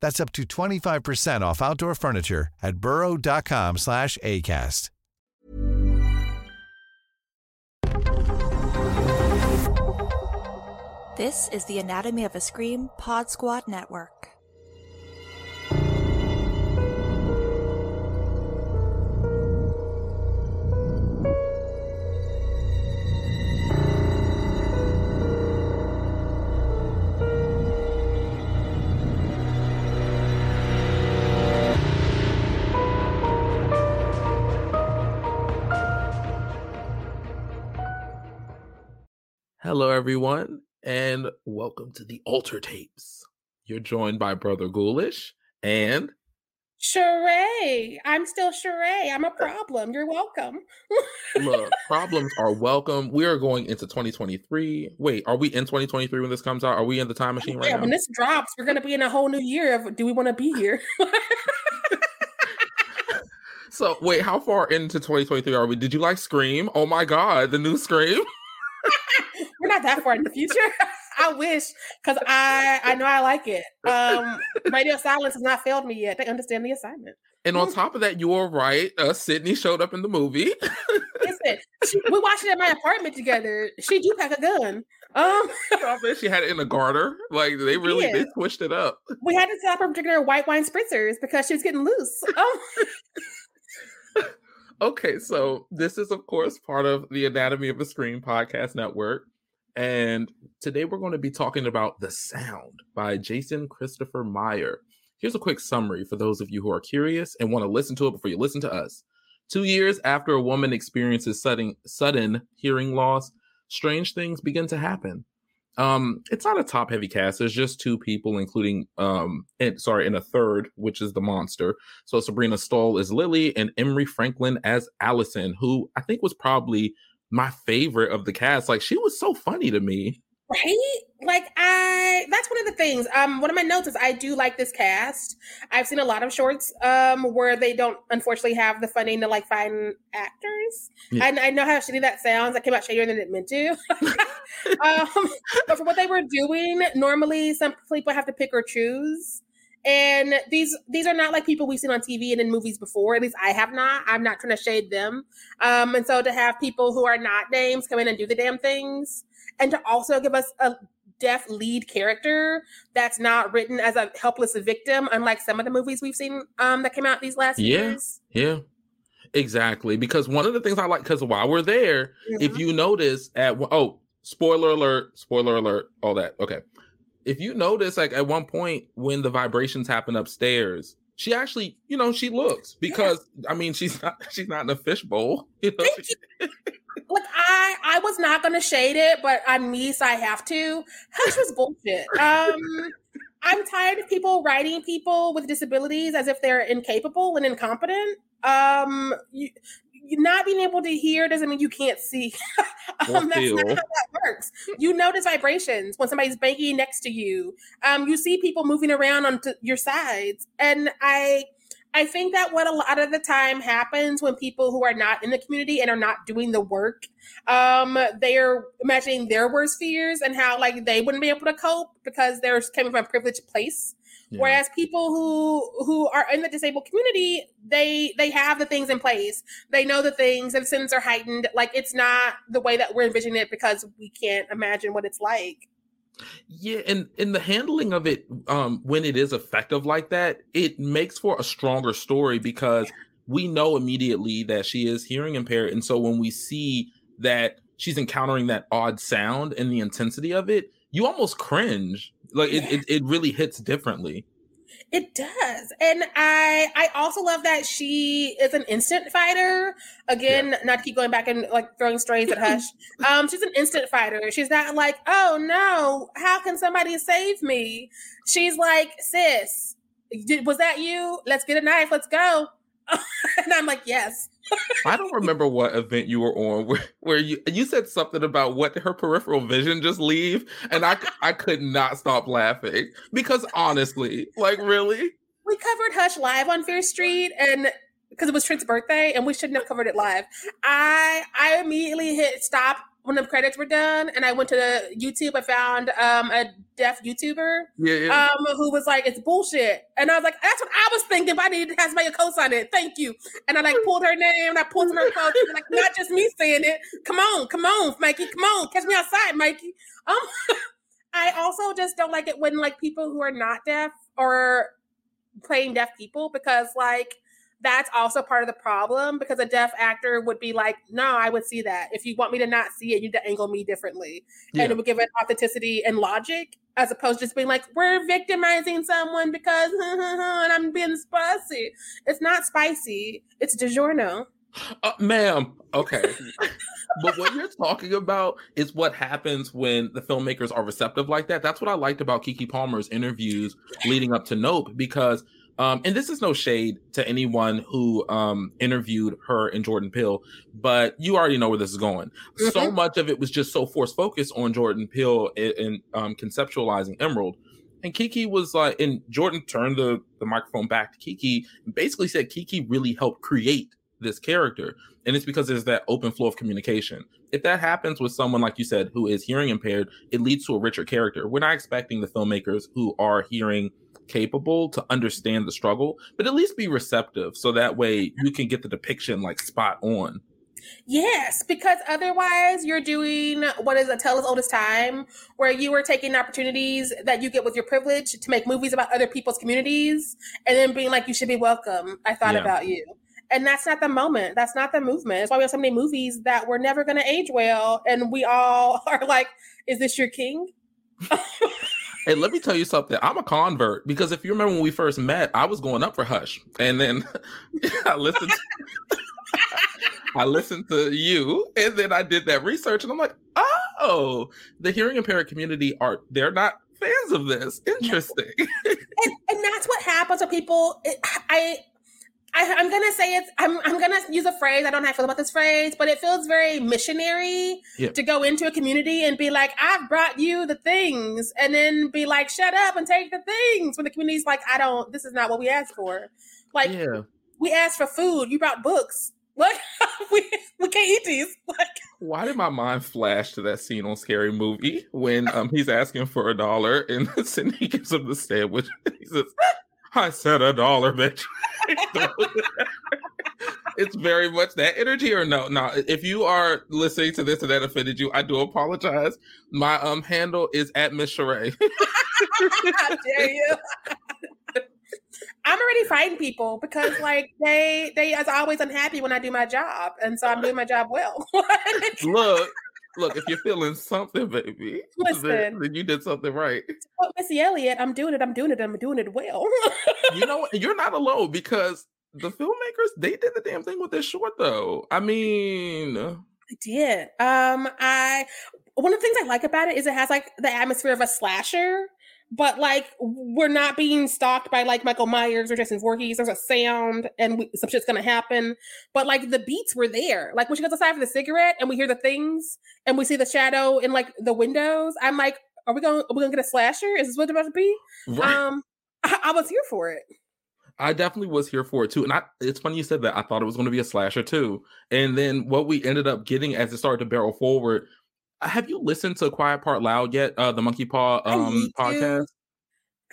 That's up to 25% off outdoor furniture at burrow.com slash ACAST. This is the Anatomy of a Scream Pod Squad Network. Hello, everyone, and welcome to the Alter Tapes. You're joined by Brother Ghoulish and Sharai. I'm still Sharai. I'm a uh, problem. You're welcome. look, problems are welcome. We are going into 2023. Wait, are we in 2023 when this comes out? Are we in the time oh, machine right yeah, now? when this drops, we're gonna be in a whole new year of do we want to be here? So, wait, how far into 2023 are we? Did you like Scream? Oh my God, the new Scream. That far in the future. I wish, because I I know I like it. Um, Radio Silence has not failed me yet. They understand the assignment. And on top of that, you were right. Uh, Sidney showed up in the movie. Listen, she, we watched it at my apartment together. She do pack a gun. Um, she had it in a garter. Like they really they Yeah. switched it up. we had to stop her from drinking her white wine spritzers because she was getting loose. Um, Okay, so this is of course part of the Anatomy of a Scream podcast network. And today we're going to be talking about The Sound by Jason Christopher Mayer. Here's a quick summary for those of you who are curious and want to listen to it before you listen to us. Two years after a woman experiences sudden sudden hearing loss, strange things begin to happen. Um, it's not a top heavy cast. There's just two people, including um, and sorry, and a third, which is the monster. So Sabrina Stoll is Lily and Emery Franklin as Allison, who I think was probably my favorite of the cast. Like she was so funny to me. right? Like I that's one of the things. Um one of my notes is I do like this cast. I've seen a lot of shorts um where they don't unfortunately have the funding to like find actors. Yeah. And I know how shitty that sounds. That came out shadier than it meant to. um but for what they were doing, normally some people have to pick or choose. And these these are not like people we've seen on TV and in movies before. At least I have not. I'm not trying to shade them. Um, and so to have people who are not names come in and do the damn things, and to also give us a deaf lead character that's not written as a helpless victim, unlike some of the movies we've seen um, that came out these last Yeah. years. Yeah, exactly. Because one of the things I like, because while we're there, if Mhm. you notice at oh spoiler alert, spoiler alert, all that. Okay. If you notice, like at one point when the vibrations happen upstairs, she actually, you know, she looks because yeah. I mean, she's not she's not in a fishbowl. You know, she, like I I was not gonna shade it, but on me, so I have to. Hush was bullshit. Um, I'm tired of people writing people with disabilities as if they're incapable and incompetent. Um, you, not being able to hear doesn't mean you can't see. um, that's not how that works. You notice vibrations when somebody's banging next to you. Um, you see people moving around on your sides, and I I think that what a lot of the time happens when people who are not in the community and are not doing the work, um, they're imagining their worst fears and how like they wouldn't be able to cope because they're coming from a privileged place. Yeah. Whereas people who who are in the disabled community, they they have the things in place. They know the things, and sins are heightened. Like it's not the way that we're envisioning it because we can't imagine what it's like. Yeah, and in the handling of it, um, when it is effective like that, it makes for a stronger story because we know immediately that she is hearing impaired, and so when we see that she's encountering that odd sound and the intensity of it, you almost cringe. Like it, it, it really hits differently. It does. And I I also love that she is an instant fighter. Again, yeah. not to keep going back and like throwing strays at Hush. Um, she's an instant fighter. She's not like, oh no, how can somebody save me? She's like, sis, was that you? Let's get a knife, let's go. and I'm like, yes. I don't remember what event you were on where, where you you said something about what her peripheral vision just leave, and I I could not stop laughing because honestly, like really, we covered Hush live on Fear Street, and because it was Trent's birthday, and we shouldn't have covered it live. I I immediately hit stop when the credits were done and I went to the YouTube, I found um, a deaf YouTuber yeah, yeah. Um, who was like, it's bullshit. And I was like, that's what I was thinking, but I needed to have somebody co-sign it. Thank you. And I like pulled her name and I pulled her quote. like, not just me saying it. Come on, come on, Mikey. Come on. Catch me outside, Mikey. Um, I also just don't like it when like people who are not deaf or playing deaf people because like that's also part of the problem because a deaf actor would be like, no, I would see that. If you want me to not see it, you need to angle me differently. Yeah. And it would give it authenticity and logic as opposed to just being like, we're victimizing someone because and I'm being spicy. It's not spicy. It's DiGiorno. Uh, ma'am, okay. but what you're talking about is what happens when the filmmakers are receptive like that. That's what I liked about Keke Palmer's interviews leading up to Nope because – um, and this is no shade to anyone who um, interviewed her and Jordan Peele, but you already know where this is going. Mm-hmm. So much of it was just so force focused on Jordan Peele and, and um, conceptualizing Emerald. And Keke was like, and Jordan turned the, the microphone back to Keke and basically said Keke really helped create this character. And it's because there's that open flow of communication. If that happens with someone, like you said, who is hearing impaired, it leads to a richer character. We're not expecting the filmmakers who are hearing capable to understand the struggle, but at least be receptive so that way you can get the depiction like spot on. Yes, because otherwise you're doing what is a tell as old as time, where you are taking opportunities that you get with your privilege to make movies about other people's communities and then being like, you should be welcome. I thought yeah. about you. And that's not the moment. That's not the movement. That's why we have so many movies that were never going to age well. And we all are like, is this your king? Hey, let me tell you something. I'm a convert because if you remember when we first met, I was going up for Hush, and then I listened. To, I listened to you, and then I did that research, and I'm like, oh, the hearing impaired community are they're not fans of this. Interesting. and, and that's what happens when people. I I, am gonna say it's. I'm. I'm gonna use a phrase. I don't know how I feel about this phrase, but it feels very missionary yeah. to go into a community and be like, "I've brought you the things," and then be like, "Shut up and take the things." When the community's like, "I don't. This is not what we asked for." Like, yeah. we asked for food. You brought books. Like, we we can't eat these. Like, why did my mind flash to that scene on Scary Movie when um he's asking for a dollar and Sidney gives him the sandwich? He says, "I said a dollar, bitch." it's very much that energy or no? No if you are listening to this and that offended you i do apologize. My um handle is at miss Sharai. how dare you. I'm already fighting people because like they they as always unhappy when i do my job. And so i'm doing my job well. Look Look, if you're feeling something, baby, Listen. then, you did something right. Well, Missy Elliott, I'm doing it. I'm doing it. I'm doing it well. You know, what? you're not alone because the filmmakers they did the damn thing with this short, though. I mean, I did. Um, I one of the things I like about it is it has like the atmosphere of a slasher, but like we're not being stalked by like Michael Myers or Jason Voorhees. There's a sound and we, some shit's gonna happen, but like the beats were there. Like when she goes outside for the cigarette and we hear the things and we see the shadow in like the windows. I'm like, are we going? to Are we gonna get a slasher? Is this what it's about to be? right. Um, I, I was here for it. I definitely was here for it too. And I, it's funny you said that. I thought it was going to be a slasher too. And then what we ended up getting as it started to barrel forward. Have you listened to Quiet Part Loud yet? Uh, the Monkey Paw I um to. podcast.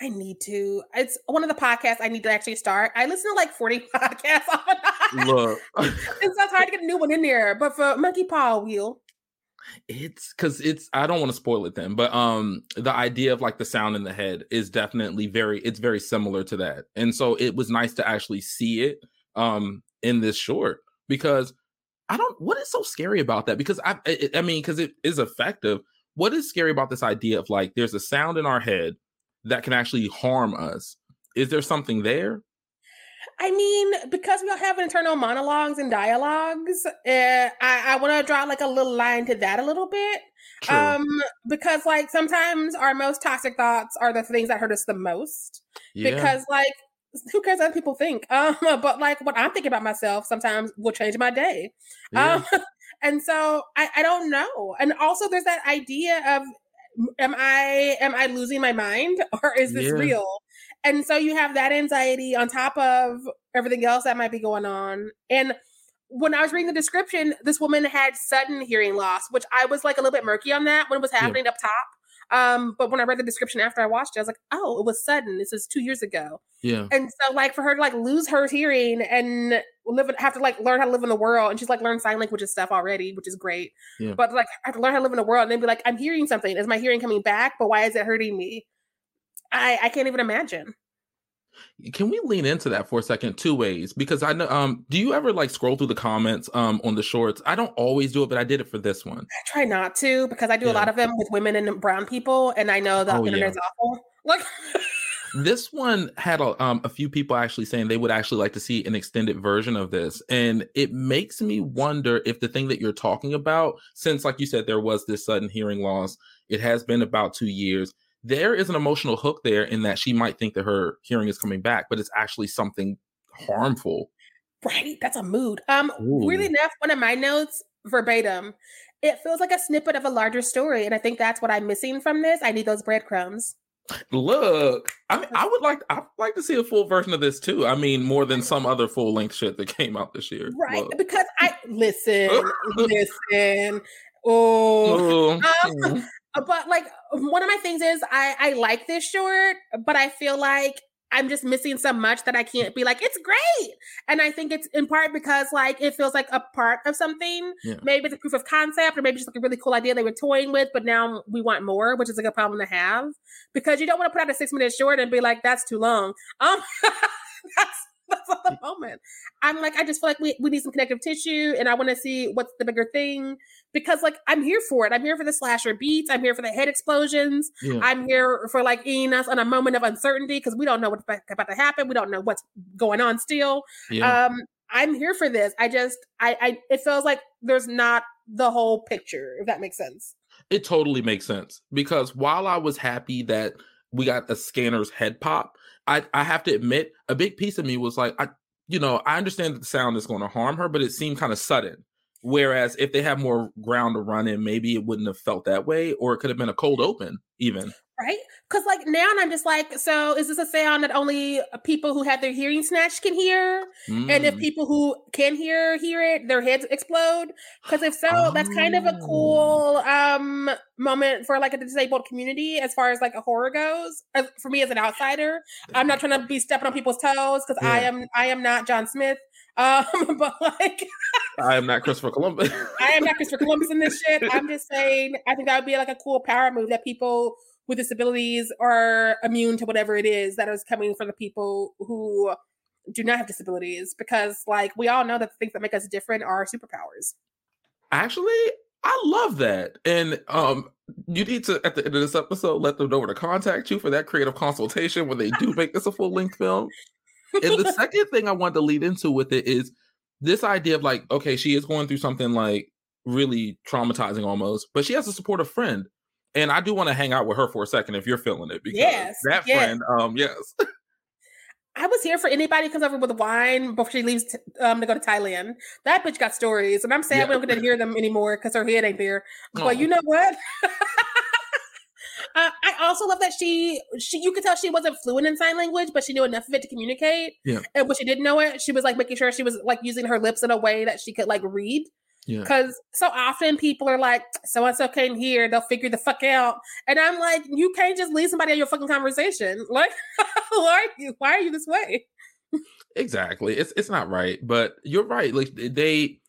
I need to. It's one of the podcasts I need to actually start. I listen to like 40 podcasts off. Look, and so it's hard to get a new one in there. But for Monkey Paw Wheel, it's because it's. I don't want to spoil it then, but um, the idea of like the sound in the head is definitely very. It's very similar to that, and so it was nice to actually see it um in this short because I don't. What is so scary about that? Because I, I, I mean, because it is effective. What is scary about this idea of like there's a sound in our head that can actually harm us? Is there something there? I mean, because we all have internal monologues and dialogues, uh, I, I want to draw like a little line to that a little bit. True. Um, because like sometimes our most toxic thoughts are the things that hurt us the most. yeah. Because like who cares what other people think? Um, but like what I'm thinking about myself sometimes will change my day. yeah. Um, and so I, I don't know. And also there's that idea of am I am I losing my mind or is this Yeah. real? And so you have that anxiety on top of everything else that might be going on. And when I was reading the description, this woman had sudden hearing loss, which I was like a little bit murky on that when it was happening up top. Um, but when I read the description after I watched it, I was like, oh, it was sudden. This was two years ago. yeah. And so, like, for her to like lose her hearing and live, have to like learn how to live in the world, and she's like learned sign language and stuff already, which is great. Yeah. But like, I have to learn how to live in the world, and then be like, I'm hearing something. Is my hearing coming back? But why is it hurting me? I I can't even imagine. Can we lean into that for a second? Two ways, because I know. Um, do you ever like scroll through the comments um on the shorts? I don't always do it, but I did it for this one. I try not to because I do Yeah. a lot of them with women and brown people, and I know the Oh, yeah. awful. Like, This one had a, um, a few people actually saying they would actually like to see an extended version of this, and it makes me wonder if the thing that you're talking about, since like you said, there was this sudden hearing loss. It has been about two years. There is an emotional hook there in that she might think that her hearing is coming back, but it's actually something harmful. right? That's a mood. Um, weirdly Ooh. enough, one of my notes verbatim. It feels like a snippet of a larger story, and I think that's what I'm missing from this. I need those breadcrumbs. Look, I mean, I would like I'd like to see a full version of this too. I mean, more than some other full length shit that came out this year. Right. Look. Because I listen, listen. Oh, Oh, Um. But like one of my things is I I like this short, but I feel like I'm just missing so much that I can't be like it's great. And I think it's in part because like it feels like a part of something. Yeah. Maybe it's a proof of concept, or maybe just like a really cool idea they were toying with, but now we want more, which is like a problem to have because you don't want to put out a six minute short and be like that's too long. Um, that's that's not the moment. I'm like, I just feel like we, we need some connective tissue and I want to see what's the bigger thing because like I'm here for it. I'm here for the slasher beats. I'm here for the head explosions. yeah. I'm here for like eating us on a moment of uncertainty because we don't know what's about to happen. We don't know what's going on still. yeah. Um, I'm here for this. I just I I it feels like there's not the whole picture, if that makes sense. it totally makes sense because while I was happy that we got a scanner's head pop, I I have to admit a big piece of me was like I you know I understand that the sound is going to harm her, but it seemed kind of sudden. Whereas if they had more ground to run in, maybe it wouldn't have felt that way, or it could have been a cold open even. Right? Because like now I'm just like, so is this a sound that only people who have their hearing snatched can hear? And if Mm. people who can hear hear it, their heads explode. Because if so, that's kind of a Oh. cool um moment for like a disabled community as far as like a horror goes. As, for me as an outsider, I'm not trying to be stepping on people's toes because I am I am not John Smith. Um, but like I am not Christopher Columbus. I am not Christopher Columbus in this shit. I'm just saying I think that would be like a cool power move that people with disabilities are immune to whatever it is that is coming for the people who do not have disabilities because like we all know that the things that make us different are superpowers. Actually, I love that. And um, you need to at the end of this episode let them know where to contact you for that creative consultation when they do make this a full length film. And the second thing I wanted to lead into with it is this idea of like, okay, she is going through something like really traumatizing almost, but she has a supportive friend. And I do want to hang out with her for a second if you're feeling it because Yes, that yes. friend, um, yes. I was here for anybody who comes over with wine before she leaves t- um, to go to Thailand. That bitch got stories, and I'm sad Yeah. we don't get to hear them anymore because her head ain't there. But you know what? uh, I also love that she she you could tell she wasn't fluent in sign language, but she knew enough of it to communicate. Yeah. And when she didn't know it, she was like making sure she was like using her lips in a way that she could like read. Yeah. Because so often people are like, so and so came here, they'll figure the fuck out. And I'm like, you can't just leave somebody on your fucking conversation. Like, why are you why are you this way? Exactly. It's it's not right, but you're right. Like they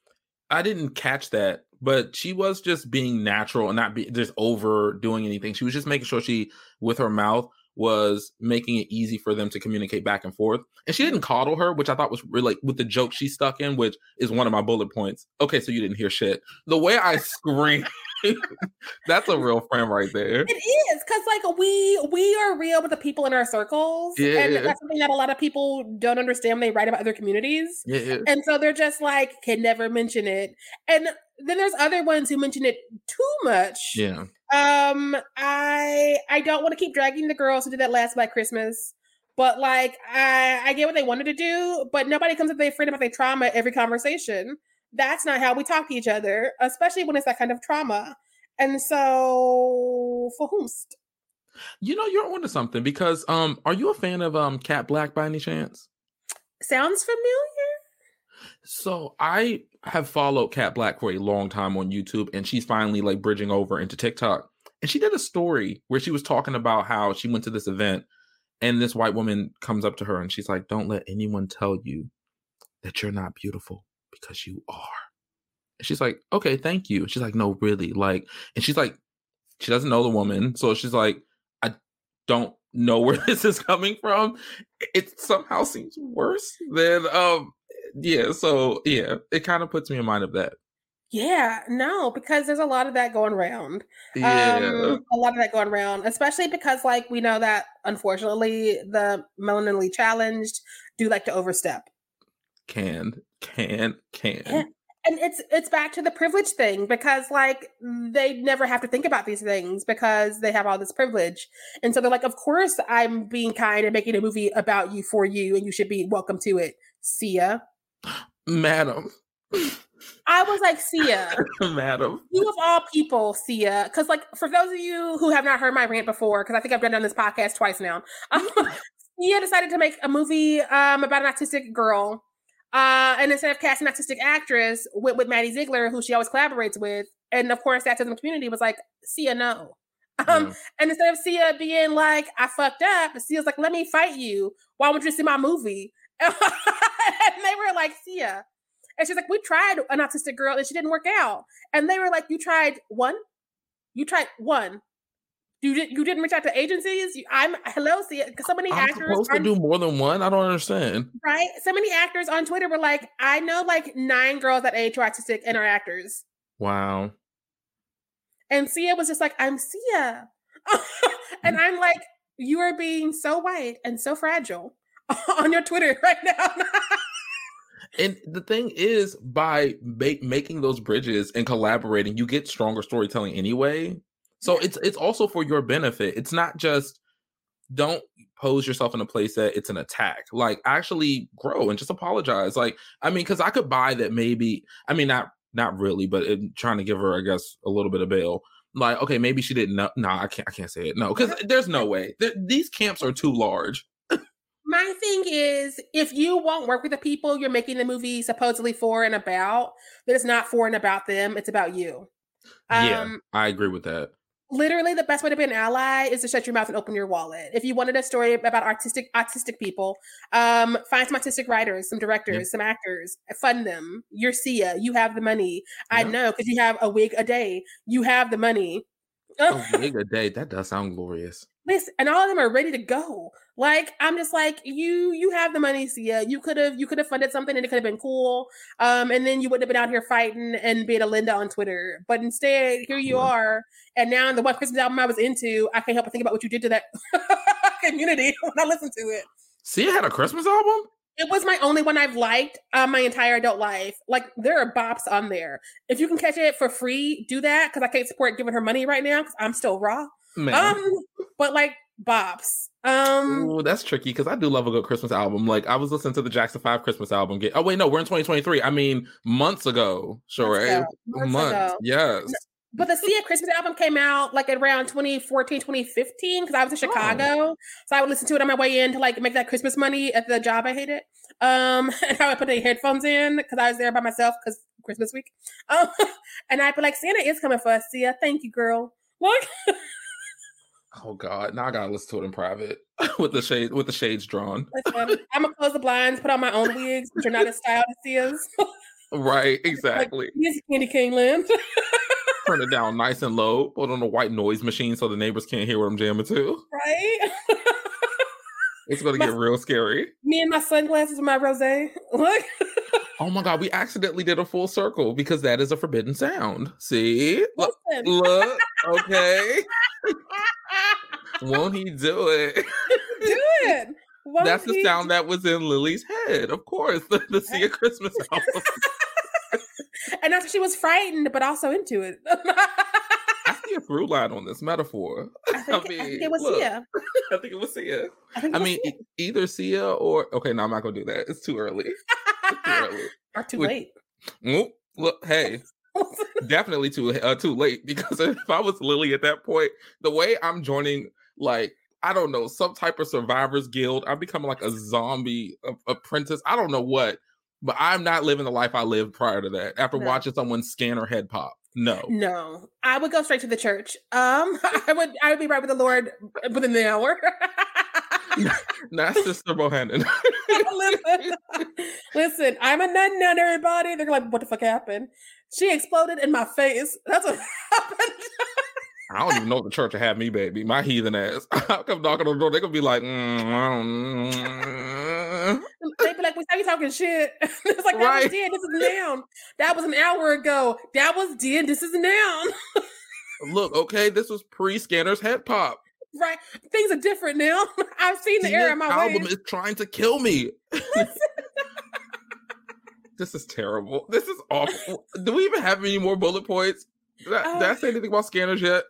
I didn't catch that, but she was just being natural and not be just overdoing anything. She was just making sure she with her mouth was making it easy for them to communicate back and forth. And she didn't coddle her, which I thought was really like with the joke she stuck in, which is one of my bullet points. Okay, so you didn't hear shit. The way I scream, that's a real friend right there. It is because like we we are real with the people in our circles. Yeah. And that's something that a lot of people don't understand when they write about other communities. Yeah. And so they're just like, can never mention it. And then there's other ones who mention it too much. yeah. Um, I I don't want to keep dragging the girls who did that last Black Christmas, but like I I get what they wanted to do, but nobody comes up to their friend about their trauma every conversation. That's not how we talk to each other, especially when it's that kind of trauma. And so, for whomst? You know, you're onto something because um are you a fan of um Kat Blaque by any chance? Sounds familiar. So I have followed Kat Blaque for a long time on YouTube, and she's finally like bridging over into TikTok. And she did a story where she was talking about how she went to this event, and this white woman comes up to her and she's like, "Don't let anyone tell you that you're not beautiful because you are." And she's like, "Okay, thank you." And she's like, "No, really." Like, and she's like, she doesn't know the woman, so she's like, "I don't know where this is coming from." It somehow seems worse than um yeah, so yeah, it kind of puts me in mind of that. Yeah, no, because there's a lot of that going around. Yeah, Um, a lot of that going around, especially because like we know that unfortunately the melaninly challenged do like to overstep. can, can, can. Yeah. And it's it's back to the privilege thing because like they never have to think about these things because they have all this privilege. And so they're like, of course I'm being kind and making a movie about you for you and you should be welcome to it. See ya. Madam, I was like, ya. madam. you of all people, Sia, because like for those of you who have not heard my rant before, because I think I've done on this podcast twice now, um, Sia decided to make a movie um, about an autistic girl, uh, and instead of casting an autistic actress, went with Maddie Ziegler, who she always collaborates with, and of course, the autism community was like, Sia, no. Um, and instead of Sia being like, I fucked up, Sia's like, let me fight you. Why won't you see my movie? and they were like, Sia. And she's like, we tried an autistic girl and she didn't work out. And they were like, you tried one? You tried one. You, did, you didn't reach out to agencies? You, I'm, hello, Sia. Because so many I'm actors, supposed to do more than one. I don't understand. right? So many actors on Twitter were like, I know like nine girls that age who are autistic and are actors. Wow. And Sia was just like, I'm Sia. and mm. I'm like, you are being so white and so fragile on your Twitter right now. And the thing is, by ma- making those bridges and collaborating, you get stronger storytelling anyway. So it's it's also for your benefit. It's not just don't pose yourself in a place that it's an attack. Like actually grow and just apologize. Like I mean, because I could buy that maybe. I mean, not not really, but in trying to give her, I guess, a little bit of bail. Like okay, maybe she didn't know. No, I can't. I can't say it. No, because there's no way. Th- these camps are too large. My thing is, if you won't work with the people you're making the movie supposedly for and about, then it's not for and about them. It's about you. yeah, Um, I agree with that. literally the best way to be an ally is to shut your mouth and open your wallet. If you wanted a story about artistic autistic people, um, find some autistic writers, some directors, some actors, fund them. You're Sia. You have the money. I Yeah. know because you have a wig a day. You have the money. A wig a day. That does sound glorious. Listen, and all of them are ready to go. Like I'm just like you. You have the money, Sia. You could have you could have funded something and it could have been cool. Um, and then you wouldn't have been out here fighting and being a Linda on Twitter. But instead, here you are. And now the one Christmas album I was into, I can't help but think about what you did to that community when I listened to it. Sia had a Christmas album. It was my only one I've liked uh, my entire adult life. Like there are bops on there. If you can catch it for free, do that because I can't support giving her money right now because I'm still raw. Man. Um, but like bops. Um, Ooh, that's tricky because I do love a good Christmas album. Like I was listening to the Jackson Five Christmas album. Get, oh wait, no, we're in 2023. I mean, months ago, sure, Months ago. Months months. ago. Yes. but the Sia Christmas album came out like around 2014, 2015 because I was in Oh. Chicago. So I would listen to it on my way in to like make that Christmas money at the job I hated. Um, and I would put the headphones in because I was there by myself because Christmas week. Um, and I'd be like, Santa is coming for us, Sia. Thank you, girl. Look. Oh God, now I gotta listen to it in private with the shade with the shades drawn. Listen, I'm gonna close the blinds, put on my own wigs, which are not as styled as Sia's. Right, exactly. Here's Candy Cane Land. Turn it down nice and low. Put on a white noise machine so the neighbors can't hear what I'm jamming to. right? It's gonna My- get real scary. Me and my sunglasses and my rosé. Look. Oh my God, we accidentally did a full circle because that is a forbidden sound. See, look, Listen. look, okay. Won't he do it? Do it. Won't That's the he sound that was in Lily's head, of course. The, the Sia Christmas album. and after she was frightened, but also into it. I see a through line on this metaphor. I think, I think it was look, Sia. I think it was Sia. I, I was mean, Sia. either Sia or okay. No, I'm not gonna do that. It's too early. It's too early. or too late. Oop, look, hey, definitely too uh, too late because if I was Lily at that point, the way I'm joining, like I don't know, some type of survivors guild, I'm becoming like a zombie a- apprentice. I don't know what, but I'm not living the life I lived prior to that. After No. watching someone scan her head pop, no, no, I would go straight to the church. Um, I would, I would be right with the Lord within the hour. not Sister Bohannon. listen, listen, I'm a nun nun, everybody. They're like, what the fuck happened? She exploded in my face. That's what happened. I don't even know if the church will have me, baby. My heathen ass. I come knocking on the door. They're gonna be like, mm, I don't know." They'd be like, "We saw you talking shit." it's like that Right. was then. This is now. That was an hour ago. That was dead. This is now. look, okay, this was pre-scanner's head pop. Right? Things are different now. I've seen the error in my album ways. is trying to kill me. this is terrible. This is awful. Do we even have any more bullet points? Did I, did I Uh, say anything about scanners yet?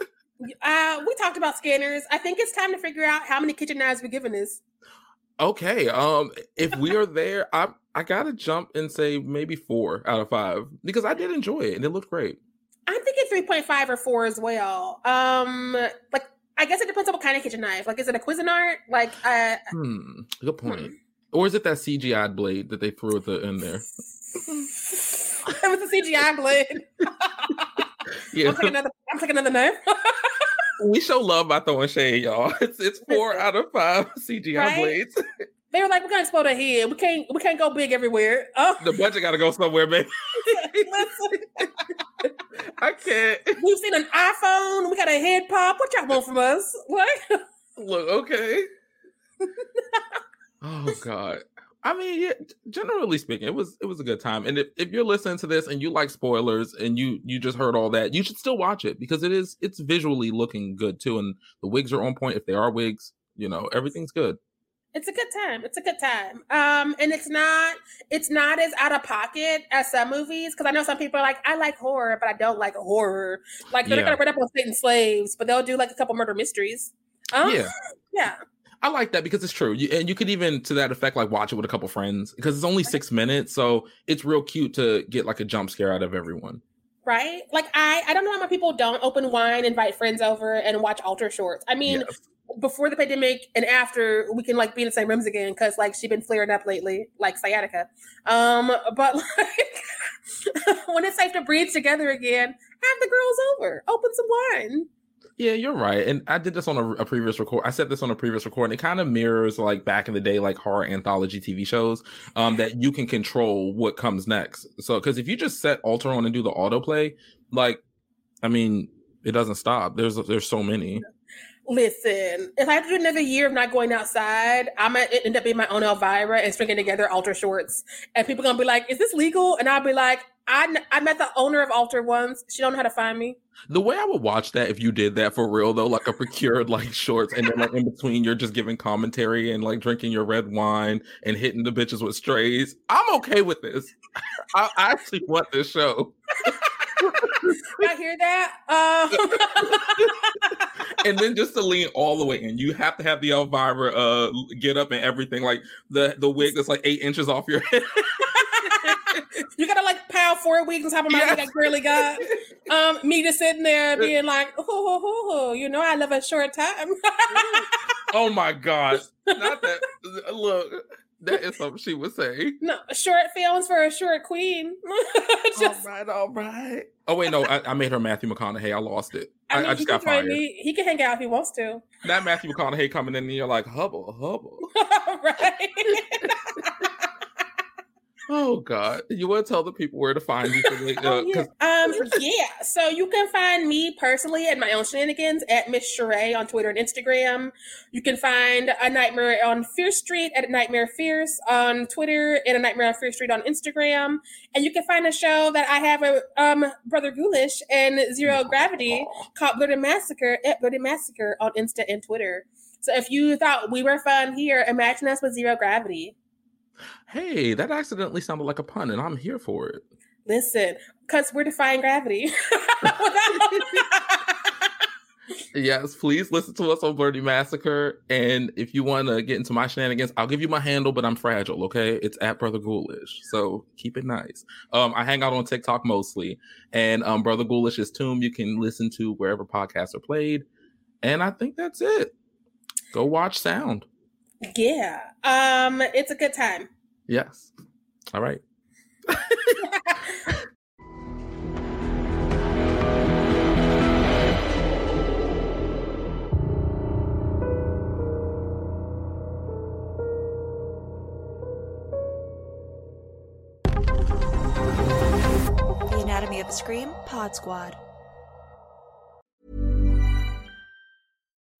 Uh, we talked about scanners. I think it's time to figure out how many kitchen knives we're giving this. Okay. Um, if we are there, I I gotta jump and say maybe four out of five because I did enjoy it and it looked great. I'm thinking three point five or four as well. Um, like I guess it depends on what kind of kitchen knife. Like, is it a Cuisinart? Like, uh, Hmm. Good point. Or is it that CGI blade that they threw at the end there? it was a CGI blade. Yeah. I'm taking another. I'm taking another knife. we show love by throwing shade, y'all. It's it's four out of five CGI Right? blades. they were like, "We're gonna explode a head. We can't. We can't go big everywhere." Oh, The budget got to go somewhere, baby. listen. I can't. We've seen an iPhone. We got a head pop. What y'all want from us? What? Look, okay. oh God. I mean, yeah, generally speaking, it was it was a good time. And if, if you're listening to this and you like spoilers and you you just heard all that, you should still watch it because it is it's visually looking good too. And the wigs are on point. If they are wigs, you know, everything's good. It's a good time. It's a good time. Um, and it's not it's not as out of pocket as some movies because I know some people are like, I like horror, but I don't like horror. Like they're Yeah. not gonna run up on Satan slaves, but they'll do like a couple murder mysteries. Um, Yeah. yeah. I like that because it's true. You, and you could even, to that effect, like watch it with a couple friends because it's only six minutes. So it's real cute to get like a jump scare out of everyone. Right? Like I I don't know why many people don't open wine, invite friends over, and watch alter shorts. I mean, Yes. Before the pandemic and after we can like be in the same rooms again because like she's been flaring up lately like sciatica um but like when it's safe to breathe together again have the girls over open some wine Yeah, you're right. And I did this on a, a previous record. I said this on a previous record, and it kind of mirrors like back in the day, like horror anthology TV shows, um, that you can control what comes next. So, because if you just set alter on and do the autoplay, like, I mean, it doesn't stop. There's there's so many. Listen, if I have to do another year of not going outside, I might end up being my own Elvira and stringing together alter shorts. And people gonna be like, "Is this legal?" And I'll be like, "I I met the owner of Alter once. She don't know how to find me." The way I would watch that if you did that for real though, like a procured like shorts, and then like in between you're just giving commentary and like drinking your red wine and hitting the bitches with strays. I'm okay with this. I, I actually want this show. I hear that. Um... and then just to lean all the way in, you have to have the Elvira uh, get up and everything, like the the wig that's like eight inches off your head. you gotta like pile four wigs on top of my yes. head, like really got. Um, me just sitting there being like, oh, oh, oh, oh, you know, I love a short time. oh my god, not that. Look, that is something she would say. No, short films for a short queen. Just... All right, all right. Oh wait, no, I, I, made her Matthew McConaughey. I lost it. I, mean, I just got fired. Me. He can hang out if he wants to. That Matthew McConaughey coming in, and you're like, hubble, hubble. right. Oh God! You want to tell the people where to find you? They, uh, oh, yeah. Um, yeah. So you can find me personally at my own shenanigans at Miss Sharai on Twitter and Instagram. You can find a Nightmare on Fierce Street at Nightmare Fierce on Twitter and a Nightmare on Fierce Street on Instagram. And you can find a show that I have a um Brother Ghoulish and Zero Gravity called Blerdy Massacre at Blerdy Massacre on Insta and Twitter. So if you thought we were fun here, imagine us with zero gravity. Hey, that accidentally sounded like a pun, and I'm here for it. Listen, because we're defying gravity. yes, please listen to us on Blerdy Massacre. And if you want to get into my shenanigans, I'll give you my handle, but I'm fragile, okay? It's at Brother Ghoulish. So keep it nice. Um, I hang out on TikTok mostly. And um, Brother Ghoulish's Tomb you can listen to wherever podcasts are played. And I think that's it. Go watch Sound. Yeah. Um, it's a good time. Yes. All right. the Anatomy of a Scream Pod Squad.